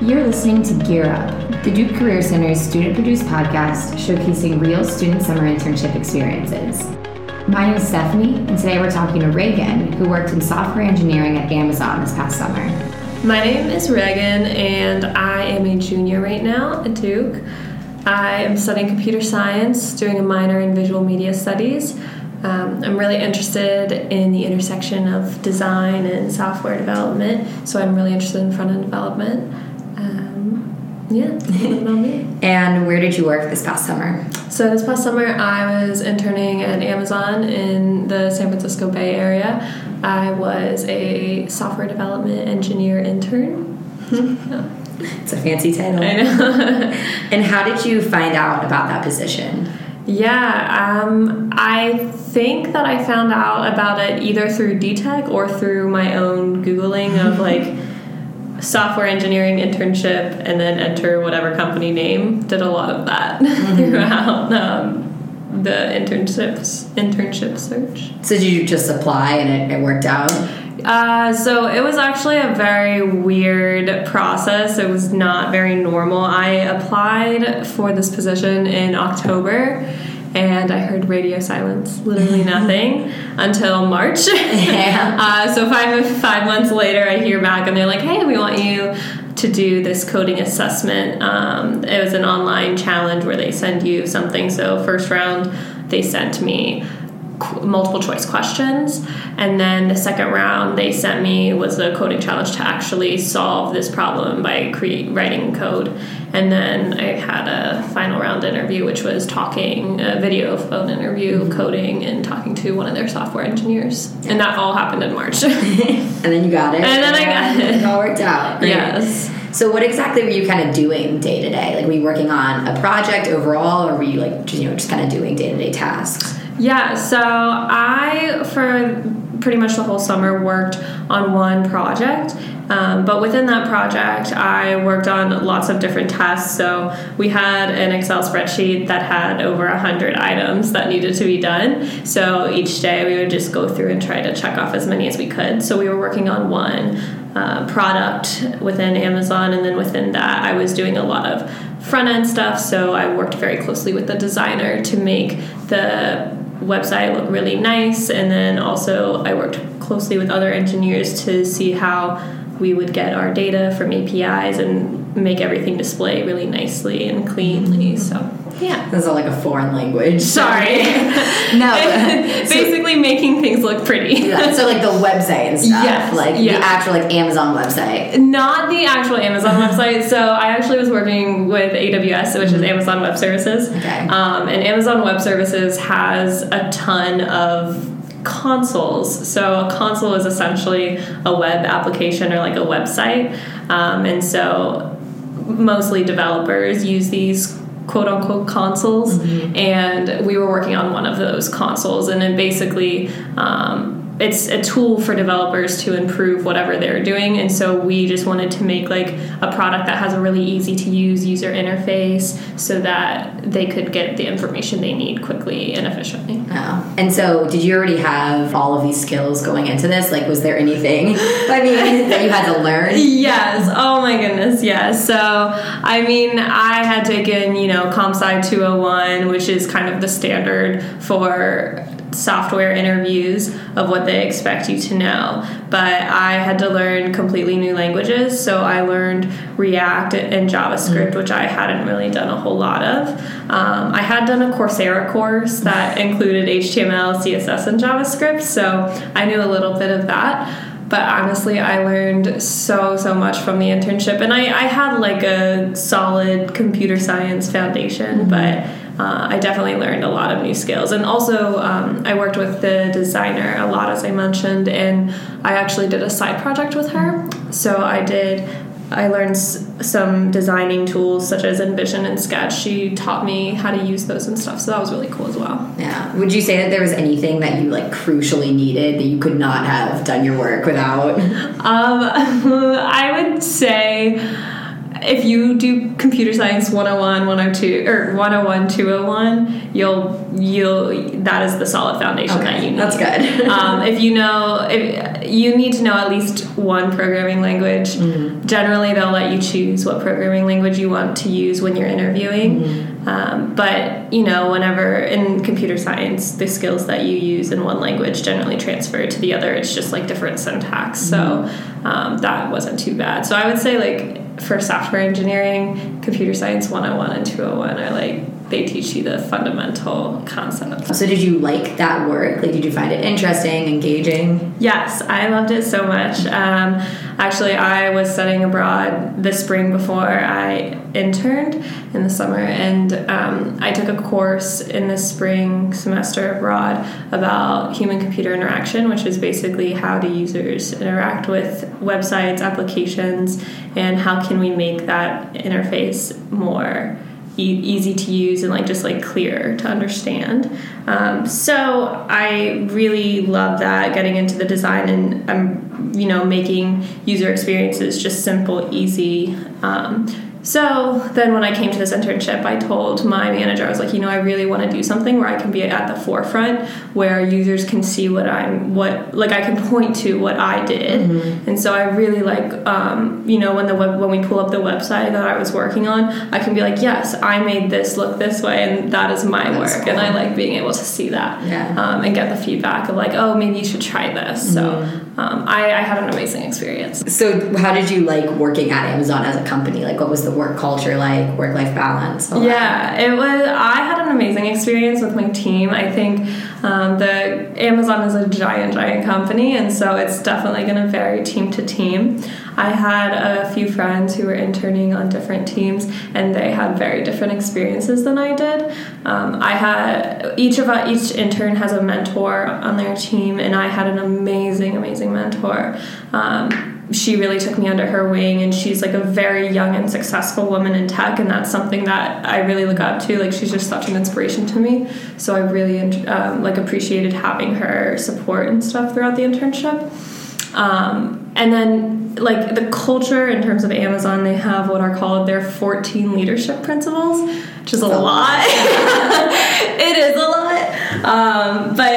You're listening to Gear Up, the Duke Career Center's student produced podcast showcasing real student summer internship experiences. My name is Stephanie, and today we're talking to Reagan, who worked in software engineering at Amazon this past summer. My name is Reagan, and I am a junior right now at Duke. I am studying computer science, doing a minor in visual media studies. Um, I'm really interested in the intersection of design and software development, so I'm really interested in front end development. Yeah, about me? And where did you work this past summer? So, this past summer, I was interning at Amazon in the San Francisco Bay Area. I was a software development engineer intern. yeah. It's a fancy title. I know. and how did you find out about that position? Yeah, um, I think that I found out about it either through DTech or through my own Googling of like software engineering internship and then enter whatever company name. Did a lot of that mm-hmm. throughout um, the internships internship search. So did you just apply and it, it worked out? Uh, so it was actually a very weird process. It was not very normal. I applied for this position in October and I heard radio silence, literally nothing, until March. Yeah. uh, so five five months later, I hear back, and they're like, "Hey, we want you to do this coding assessment." Um, it was an online challenge where they send you something. So first round, they sent me multiple choice questions. And then the second round they sent me was a coding challenge to actually solve this problem by writing code. And then i had a final round interview which was talking a video phone interview coding and talking to one of their software engineers. And that all happened in march. And then you got it? And then i got it. It all worked out. Great. yes. So, what exactly were you kind of doing day to day? Like, were you working on a project overall, or were you like, you know, just kind of doing day to day tasks? Yeah, so I, for pretty much the whole summer, worked on one project. Um, but within that project, I worked on lots of different tasks. So we had an Excel spreadsheet that had over 100 items that needed to be done. So each day we would just go through and try to check off as many as we could. So we were working on one uh, product within Amazon, and then within that, I was doing a lot of front end stuff. So I worked very closely with the designer to make the website look really nice. And then also, I worked closely with other engineers to see how we would get our data from APIs and make everything display really nicely and cleanly. So. Yeah. This is all like a foreign language. Sorry. no. Basically so, making things look pretty. yeah, so like the website and stuff. Yes. Like yeah. the actual like Amazon website. Not the actual Amazon website. So I actually was working with AWS, which is Amazon Web Services. Okay. Um, and Amazon Web Services has a ton of consoles. So a console is essentially a web application or like a website. Um, and so mostly developers use these quote unquote consoles, mm-hmm. and we were working on one of those consoles, and it basically um, it's a tool for developers to improve whatever they're doing. And so we just wanted to make like a product that has a really easy to use user interface so that they could get the information they need quickly and efficiently. Oh. and so did you already have all of these skills going into this? Like was there anything i mean that you had to learn? Yes. Oh my goodness. Yes. So i mean i had taken you know comp sci 201 which is kind of the standard for software interviews of what they expect you to know. But I had to learn completely new languages, so I learned React and JavaScript, mm-hmm. which I hadn't really done a whole lot of. Um, I had done a Coursera course that included HTML, CSS, and JavaScript, so I knew a little bit of that but honestly i learned so so much from the internship and i, I had like a solid computer science foundation mm-hmm. but uh, I definitely learned a lot of new skills. And also, um, I worked with the designer a lot, as I mentioned, and I actually did a side project with her. So I did. I learned s- some designing tools such as InVision and Sketch. She taught me how to use those and stuff, so that was really cool as well. Yeah. Would you say that there was anything that you like crucially needed that you could not have done your work without? Um, I would say if you do computer science 101 102 or 101 201 you'll you'll that is the solid foundation Okay, that you need that's good. um, if you know if you need to know at least one programming language Mm-hmm. generally they'll let you choose what programming language you want to use when you're interviewing Mm-hmm. um, but you know whenever in computer science the skills that you use in one language generally transfer to the other it's just like different syntax so Mm-hmm. um, that wasn't too bad so i would say like for software engineering computer science 101 and 201 are like they teach you the fundamental concepts So did you like that work? Like, did you find it interesting, engaging? Yes, I loved it so much. Um, actually, I was studying abroad this spring before I interned in the summer, and um, I took a course in the spring semester abroad about human computer interaction, which is basically how do users interact with websites, applications, and how can we make that interface more e- easy to use and like just like clear to understand. Um, so I really love that getting into the design and um, you know making user experiences just simple, easy. Um, so then when I came to this internship, I told my manager, I was like, you know, I really want to do something where I can be at the forefront, where users can see what I'm, what like I can point to what I did, and so I really like, um, you know, when the web, when we pull up the website that I was working on, I can be like, yes, I made this look this way, and that is my That's work, and I like being able to see that, Yeah. um, and get the feedback of like, oh, maybe you should try this. So um, I, I had an amazing experience. So, how did you like working at Amazon as a company? Like, what was the work culture like? Work life balance? Yeah, it was. I had an amazing experience with my team. I think um, the Amazon is a giant, giant company, and so it's definitely going to vary team to team. I had a few friends who were interning on different teams, and they had very different experiences than I did. Um, I had each of each intern has a mentor on their team, and I had an amazing, amazing mentor. Um, she really took me under her wing and she's like a very young and successful woman in tech and that's something that i really look up to. Like she's just such an inspiration to me. So i really um, like appreciated having her support and stuff throughout the internship. Um, and then like the culture in terms of amazon they have what are called their 14 leadership principles which is a lot. it is a lot. Um, but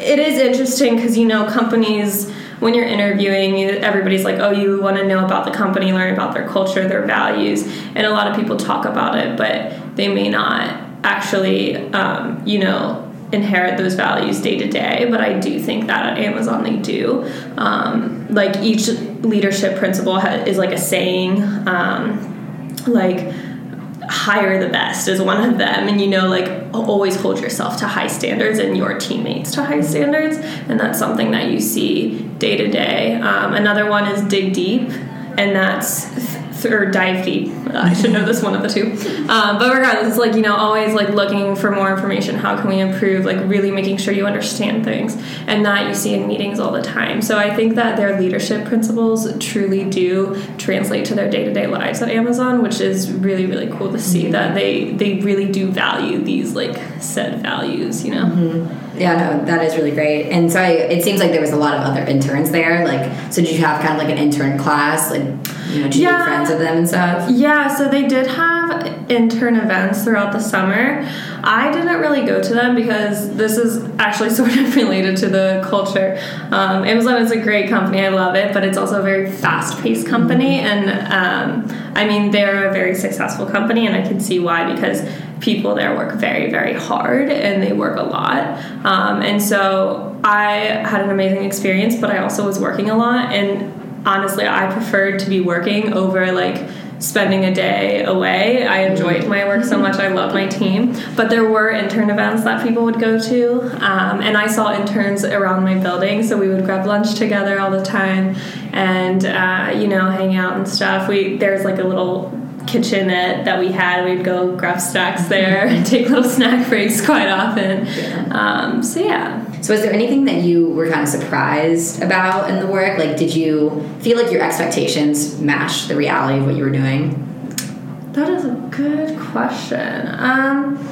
it is interesting because you know companies when you're interviewing everybody's like oh you want to know about the company learn about their culture their values and a lot of people talk about it but they may not actually um, you know inherit those values day to day but i do think that at amazon they do. Um, like each leadership principle ha- is like a saying um, like hire the best is one of them. And you know like always hold yourself to high standards and your teammates to high standards. And that's something that you see day to day. Um, another one is dig deep. And that's th- or dive deep i should know this one of the two um, but regardless it's like you know always like looking for more information how can we improve like really making sure you understand things and that you see in meetings all the time so i think that their leadership principles truly do translate to their day-to-day lives at amazon which is really really cool to see that they they really do value these like said values you know Yeah, no, that is really great. And so I, it seems like there was a lot of other interns there. Like, so did you have kind of like an intern class? Like, you know, did Yeah. friends with them and stuff? Yeah, so they did have intern events throughout the summer. I didn't really go to them because this is actually sort of related to the culture. Um, Amazon is a great company, I love it, but it's also a very fast paced company. And um, I mean, they're a very successful company, and I can see why because people there work very, very hard and they work a lot. Um, and so I had an amazing experience, but I also was working a lot. And honestly, I preferred to be working over like spending a day away. I enjoyed my work so much. I loved my team. But there were intern events that people would go to. Um, and I saw interns around my building. So we would grab lunch together all the time and, uh, you know, hang out and stuff. We There's like a little kitchenette that we had. We'd go grab snacks there and take little snack breaks quite often. Um, so yeah. So, was there anything that you were kind of surprised about in the work? Like, did you feel like your expectations matched the reality of what you were doing? That is a good question. Um,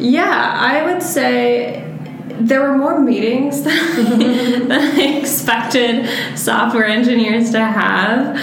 yeah, I would say there were more meetings than, than I expected software engineers to have.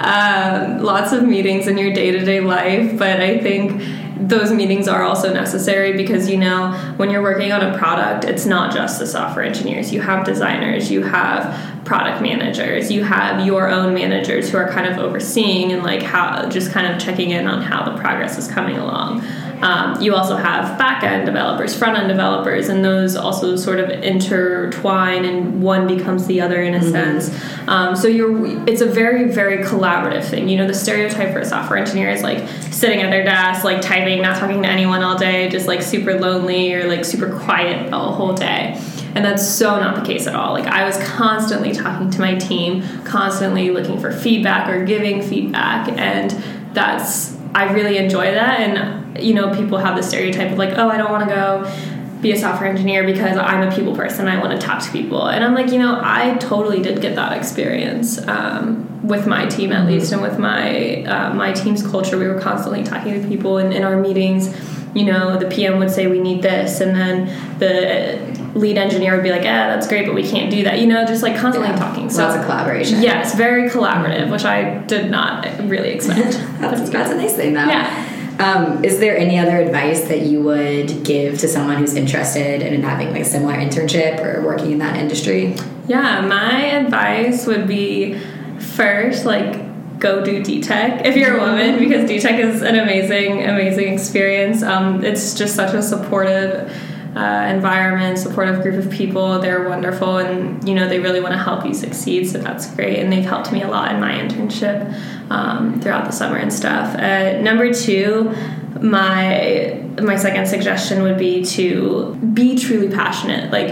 um, lots of meetings in your day to day life, but I think those meetings are also necessary because you know when you're working on a product it's not just the software engineers. You have designers you have product managers you have your own managers who are kind of overseeing and like how just kind of checking in on how the progress is coming along um, you also have back end developers, front end developers, and those also sort of intertwine, and one becomes the other in a mm-hmm. sense. Um, so you're, it's a very, very collaborative thing. You know, the stereotype for a software engineer is like sitting at their desk, like typing, not talking to anyone all day, just like super lonely or like super quiet the whole day. And that's so not the case at all. Like, I was constantly talking to my team, constantly looking for feedback or giving feedback, and that's I really enjoy that. And you know, people have the stereotype of like, oh, I don't want to go be a software engineer because I'm a people person. I want to talk to people, and I'm like, you know, I totally did get that experience um, with my team at least, and with my uh, my team's culture. We were constantly talking to people in, in our meetings. You know, the PM would say we need this, and then the lead engineer would be like, "Yeah, that's great, but we can't do that." You know, just like constantly yeah. talking. So lots of collaboration. Yes, very collaborative, which I did not really expect. that's, that's a nice thing, though. Yeah. Um, is there any other advice that you would give to someone who's interested in having like a similar internship or working in that industry? Yeah, my advice would be first, like, go do DTech if you're a woman because DTech is an amazing, amazing experience. Um, it's just such a supportive uh, environment, supportive group of people. They're wonderful, and you know they really want to help you succeed. So that's great, and they've helped me a lot in my internship um, throughout the summer and stuff. Uh, number two, my my second suggestion would be to be truly passionate. Like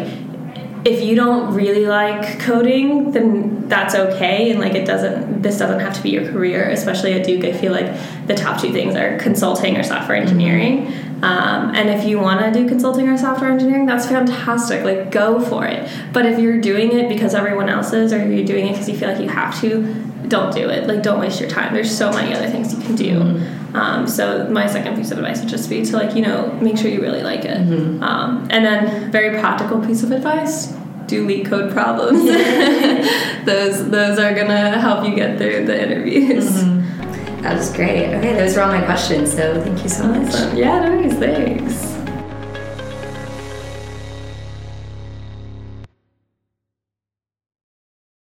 if you don't really like coding, then that's okay. And like it doesn't, this doesn't have to be your career. Especially at Duke, I feel like the top two things are consulting or software engineering. Mm-hmm. Um, and if you want to do consulting or software engineering, that's fantastic. Like go for it. But if you're doing it because everyone else is, or you're doing it because you feel like you have to, don't do it. Like don't waste your time. There's so many other things you can do. Mm-hmm. Um, so my second piece of advice would just be to like you know make sure you really like it. Mm-hmm. Um, and then very practical piece of advice: do LeetCode problems. those those are gonna help you get through the interviews. Mm-hmm. That was great. Okay, those were all my questions. So thank you so much. Yeah, no worries. Thanks.